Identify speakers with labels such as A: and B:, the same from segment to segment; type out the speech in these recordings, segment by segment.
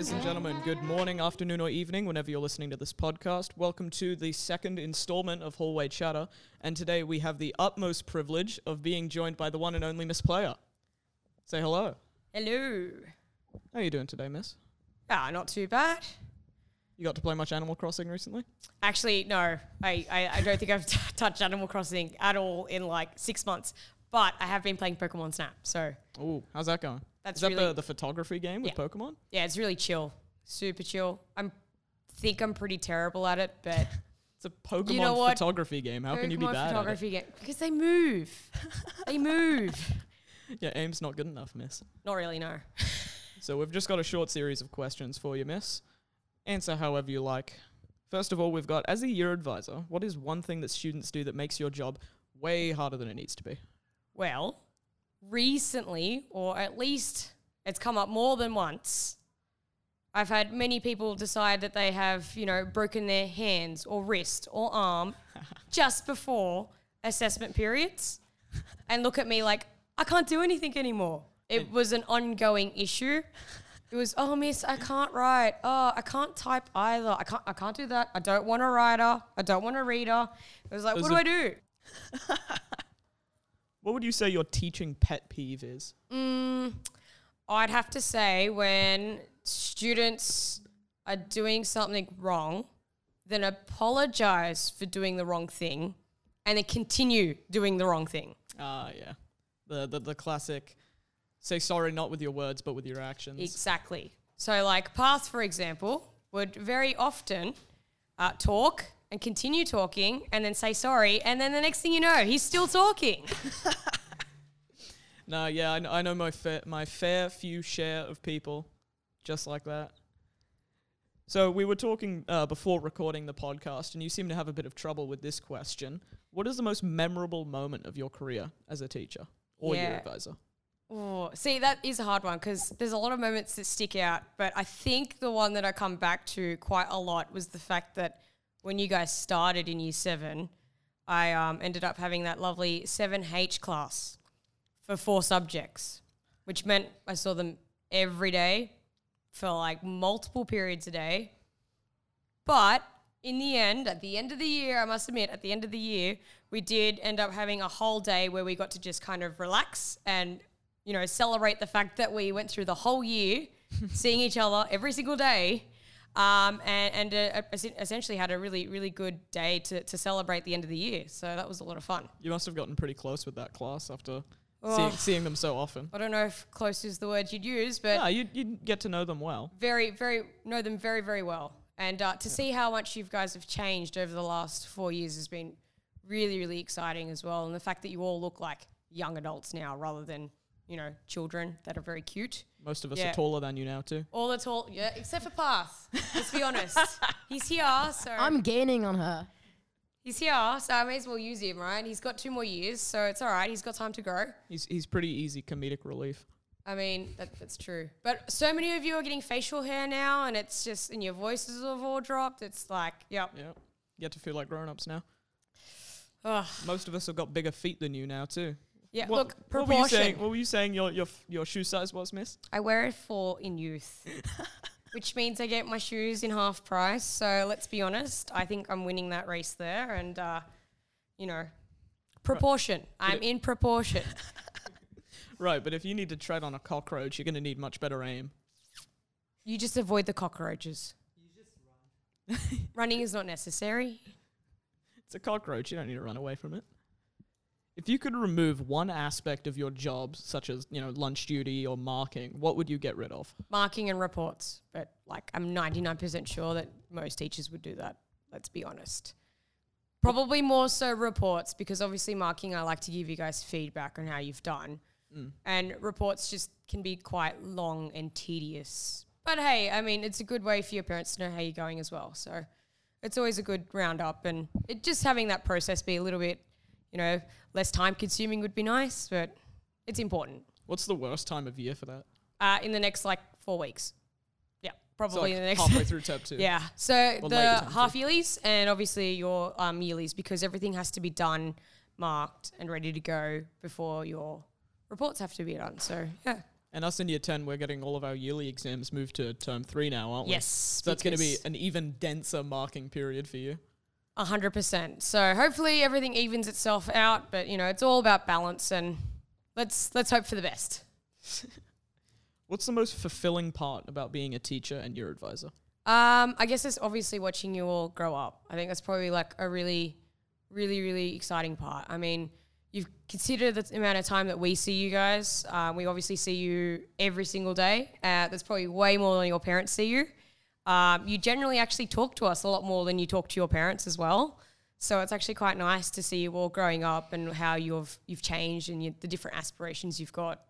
A: Ladies and gentlemen, good morning, afternoon, or evening, whenever you're listening to this podcast. Welcome to the second installment of Hallway Chatter. And today we have the utmost privilege of being joined by the one and only Miss Player. Say hello.
B: Hello.
A: How are you doing today, Miss?
B: Ah, not too bad.
A: You got to play much Animal Crossing recently?
B: Actually, no. I, I, I don't think I've t- touched Animal Crossing at all in like six months. But I have been playing Pokemon Snap. So
A: oh, how's that going?
B: That's
A: Is that
B: really-
A: the, the photography game with
B: Yeah.
A: Pokemon?
B: yeah, it's really chill. Super chill. I'm think I'm pretty terrible at it, but
A: It's a Pokemon you
B: know what?
A: photography game. How can you be
B: Pokemon
A: bad
B: photography game because they move. they move.
A: Yeah, aim's not good enough, Miss.
B: Not really, no.
A: So we've just got a short series of questions for you, Miss. Answer however you like. First of all, we've got as a year advisor, what is one thing that students do that makes your job way harder than it needs to be?
B: Well, recently, or at least it's come up more than once, I've had many people decide that they have, you know, broken their hands or wrist or arm just before assessment periods and look at me like, I can't do anything anymore. It was an ongoing issue. It was, oh, miss, I can't write. Oh, I can't type either. I can't, I can't do that. I don't want a writer. I don't want a reader. It was like,
A: Those
B: what do I do?
A: What would you say your teaching pet peeve is?
B: Mm, I'd have to say when students are doing something wrong, then apologize for doing the wrong thing and then continue doing the wrong thing.
A: Ah, yeah. The, the the classic say sorry not with your words but with your actions.
B: Exactly. So, like Path, for example, would very often uh, talk and continue talking and then say sorry. And then the next thing you know, he's still talking.
A: No, yeah, I, kn- I know my fair, my fair few share of people just like that. So we were talking uh, before recording the podcast, and you seem to have a bit of trouble with this question. What is the most memorable moment of your career as a teacher or your advisor?
B: Oh, see, that is a hard one because there's a lot of moments that stick out. But I think the one that I come back to quite a lot was the fact that when you guys started in year seven, I um, ended up having that lovely 7H class for four subjects, which meant I saw them every day for like multiple periods a day. But in the end, at the end of the year, I must admit, at the end of the year, we did end up having a whole day where we got to just kind of relax and, you know, celebrate the fact that we went through the whole year seeing each other every single day. Um, and and uh, essentially had a really, really good day to, to celebrate the end of the year. So that was a lot of fun.
A: You must have gotten pretty close with that class after
B: Oh.
A: seeing, seeing them so often.
B: I don't know if close is the word you'd use, but
A: Yeah, you you get to know them well.
B: very, very know them very, very well. And uh, to see how much you guys have changed over the last four years has been really, really exciting as well. And the fact that you all look like young adults now rather than, you know, children that are very cute.
A: Most of us
B: Yeah.
A: are taller than you now too.
B: All the tall, yeah, except for Path. Let's be honest. He's here, so
C: I'm gaining on her.
B: he's here, so I may as well use him, right? He's got two more years, so it's all right. He's got time to grow.
A: He's he's pretty easy comedic relief.
B: I mean, that, that's true. But so many of you are getting facial hair now, and it's just, and your voices have all dropped. It's like, yep.
A: Yeah, You get to feel like grown ups now.
B: Ugh.
A: Most of us have got bigger feet than you now too.
B: Yeah,
A: What,
B: look,
A: what were you saying? What were you saying? Your your your shoe size was, Miss?
B: I wear it for in youth, which means I get my shoes in half price. So let's be honest, I think I'm winning that race there, and uh, you know, proportion. I'm
A: it-
B: in proportion.
A: Right, but if you need to tread on a cockroach, you're going to need much better aim.
B: You just avoid the cockroaches. Running is not necessary.
A: It's a cockroach. You don't need to run away from it. If you could remove one aspect of your job, such as you know lunch duty or marking, what would you get rid of?
B: Marking and reports, but like I'm 99% sure that most teachers would do that. Let's be honest. Probably more so reports because obviously marking, I like to give you guys feedback on how you've done.
A: Mm.
B: And reports just can be quite long and tedious. But hey, I mean, it's a good way for your parents to know how you're going as well. So it's always a good roundup. And it, just having that process be a little bit, you know, less time consuming would be nice, but it's important.
A: What's the worst time of year for that?
B: Uh, in the next like four weeks. Yeah,
A: So
B: probably
A: like
B: in the next.
A: halfway through term two.
B: Yeah. So
A: late
B: the half yearlies and obviously your um, yearlies because everything has to be done, marked, and ready to go before your reports have to be done. So yeah.
A: And us in year 10, we're getting all of our yearly exams moved to term three now, aren't we?
B: Yes.
A: So that's going to be an even denser marking period for you.
B: A hundred percent. So hopefully everything evens itself out, but you know, it's all about balance and let's let's hope for the best.
A: What's the most fulfilling part about being a teacher and your advisor?
B: Um, I guess it's obviously watching you all grow up. I think that's probably like a really, really, really exciting part. I mean, you've considered the amount of time that we see you guys. Um, we obviously see you every single day. Uh, that's probably way more than your parents see you. Um, you generally actually talk to us a lot more than you talk to your parents as well. So it's actually quite nice to see you all growing up and how you've you've changed and you, the different aspirations you've got.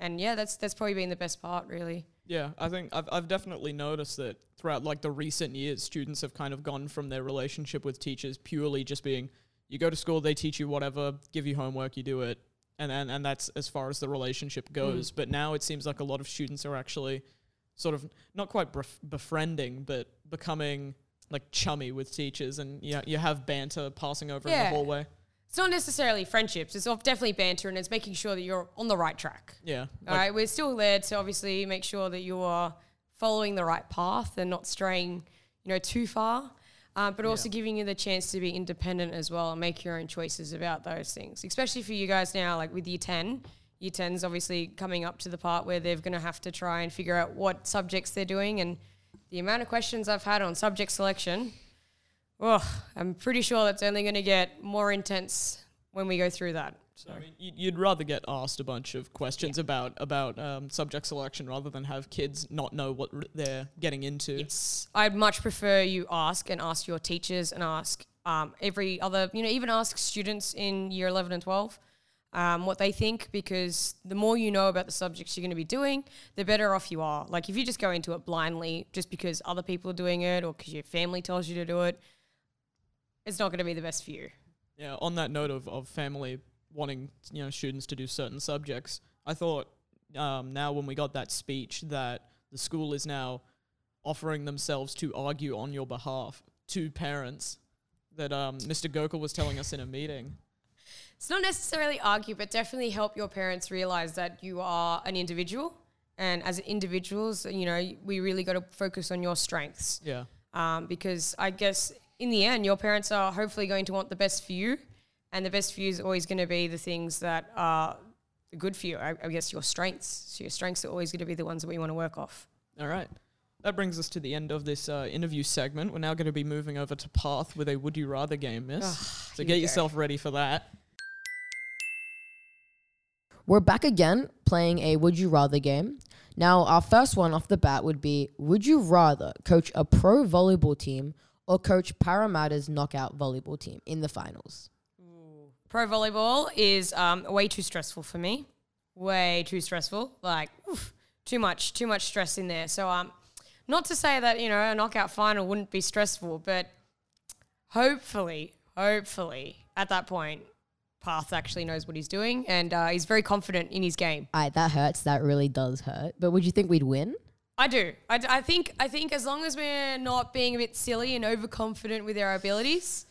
B: And yeah, that's that's probably been the best part, really.
A: Yeah, I think I've, I've definitely noticed that throughout like the recent years, students have kind of gone from their relationship with teachers purely just being you go to school, they teach you whatever, give you homework, you do it, and and, and that's as far as the relationship goes. But now it seems like a lot of students are actually sort of not quite bef- befriending, but becoming like chummy with teachers, and you, you have banter passing over in
B: Yeah.
A: the hallway.
B: It's not necessarily friendships. It's definitely banter, and it's making sure that you're on the right track.
A: Yeah,
B: All
A: like-
B: right, we're still there to obviously make sure that you are following the right path and not straying, you know, too far. Um, but also giving you the chance to be independent as well and make your own choices about those things. Especially for you guys now, like with year ten. Year 10's obviously coming up to the part where they're going to have to try and figure out what subjects they're doing. And the amount of questions I've had on subject selection, oh, I'm pretty sure that's only going to get more intense when we go through that. So.
A: I mean, you'd rather get asked a bunch of questions about about um, subject selection rather than have kids not know what r- they're getting into.
B: Yes. I'd much prefer you ask and ask your teachers and ask um, every other, you know, even ask students in year 11 and 12 um, what they think because the more you know about the subjects you're going to be doing, the better off you are. Like if you just go into it blindly just because other people are doing it or because your family tells you to do it, it's not going to be the best for you.
A: Yeah. On that note of, of family wanting you know students to do certain subjects, I thought um, now when we got that speech that the school is now offering themselves to argue on your behalf to parents that um, Mr. Gokul was telling us in a meeting.
B: It's not necessarily argue, but definitely help your parents realize that you are an individual. And as individuals, you know, we really got to focus on your strengths.
A: Yeah.
B: um, because I guess in the end, your parents are hopefully going to want the best for you, and the best for you is always going to be the things that are good for you. I, I guess your strengths. So your strengths are always going to be the ones that we want to work off.
A: All right. That brings us to the end of this uh, interview segment. We're now going to be moving over to Path with a Would You Rather game, miss. so
B: here
A: get
B: we go.
A: yourself ready for that.
C: We're back again playing a Would You Rather game. Now, our first one off the bat would be Would you rather coach a pro volleyball team or coach Parramatta's knockout volleyball team in the finals?
B: Pro volleyball is um, way too stressful for me. Way too stressful. Like, oof, too much, too much stress in there. So, um, not to say that you know a knockout final wouldn't be stressful, but hopefully, hopefully, at that point, Path actually knows what he's doing and uh, he's very confident in his game.
C: Aye, that hurts. That really does hurt. But would you think we'd win?
B: I do. I, d- I think. I think as long as we're not being a bit silly and overconfident with our abilities,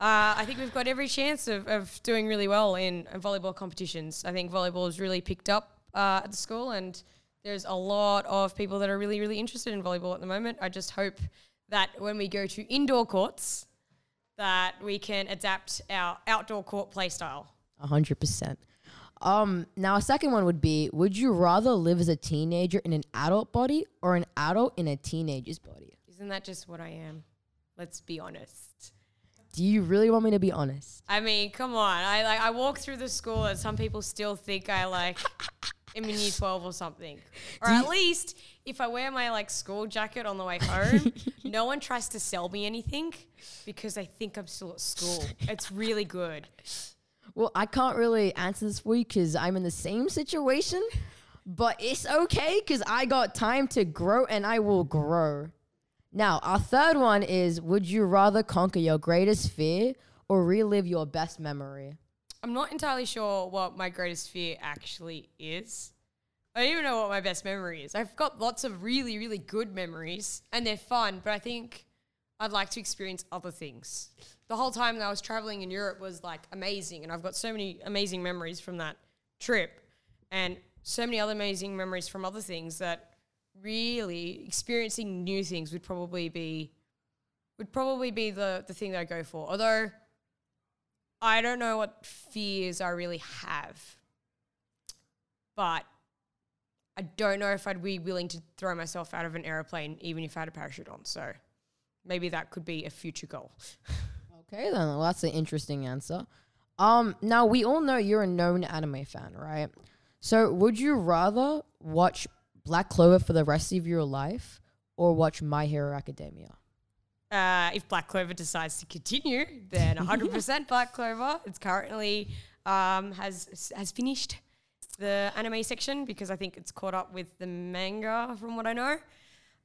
B: uh, I think we've got every chance of, of doing really well in, in volleyball competitions. I think volleyball has really picked up uh, at the school, and there's a lot of people that are really, really interested in volleyball at the moment. I just hope that when we go to indoor courts, that we can adapt our outdoor court play style.
C: A hundred percent. Um, now a second one would be: Would you rather live as a teenager in an adult body or an adult in a teenager's body?
B: Isn't that just what I am? Let's be honest.
C: Do you really want me to be honest?
B: I mean, come on. I like I walk through the school and some people still think I like am in year twelve or something. Or at least if I wear my like school jacket on the way home, no one tries to sell me anything because they think I'm still at school. It's really good.
C: Well, I can't really answer this for you because I'm in the same situation, but it's okay because I got time to grow and I will grow. Now, our third one is Would you rather conquer your greatest fear or relive your best memory?
B: I'm not entirely sure what my greatest fear actually is. I don't even know what my best memory is. I've got lots of really, really good memories and they're fun, but I think I'd like to experience other things. The whole time that I was traveling in Europe was like amazing, and I've got so many amazing memories from that trip. And so many other amazing memories from other things that really experiencing new things would probably be would probably be the the thing that I go for. Although I don't know what fears I really have. But I don't know if I'd be willing to throw myself out of an aeroplane even if I had a parachute on. So maybe that could be a future goal.
C: Okay, then well, that's an interesting answer. Um, now we all know you're a known anime fan, right? So would you rather watch Black Clover for the rest of your life or watch My Hero Academia?
B: Uh, if Black Clover decides to continue, then 100% Black Clover. It's currently um, has has finished the anime section because I think it's caught up with the manga from what I know.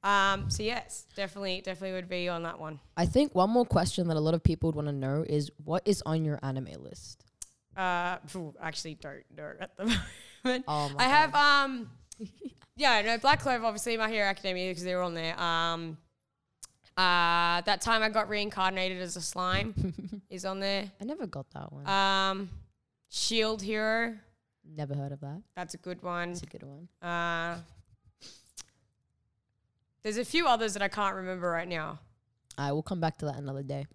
B: Um, so yes, definitely, definitely would be on that one.
C: I think one more question that a lot of people would want to know is what is on your anime list?
B: Uh, phew, actually, don't know at the moment.
C: Oh
B: I have um, yeah, no Black Clover, obviously My Hero Academia because they're on there. Um, uh, that time I got reincarnated as a slime is on there.
C: I never got that one.
B: Um, Shield Hero,
C: never heard of that.
B: that's a good one.
C: It's a good one.
B: Uh, there's a few others that I can't remember right now.
C: I will come back to that another day.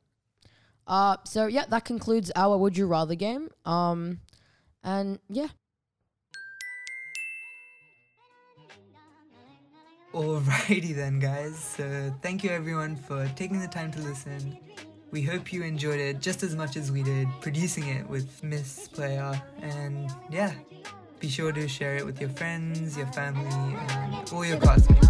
C: Uh, so yeah, that concludes our Would You Rather game. Um, and yeah,
D: Alrighty then, guys. So thank you everyone for taking the time to listen. We hope you enjoyed it just as much as we did producing it with Miss Player. And yeah, be sure to share it with your friends, your family, and all your classmates.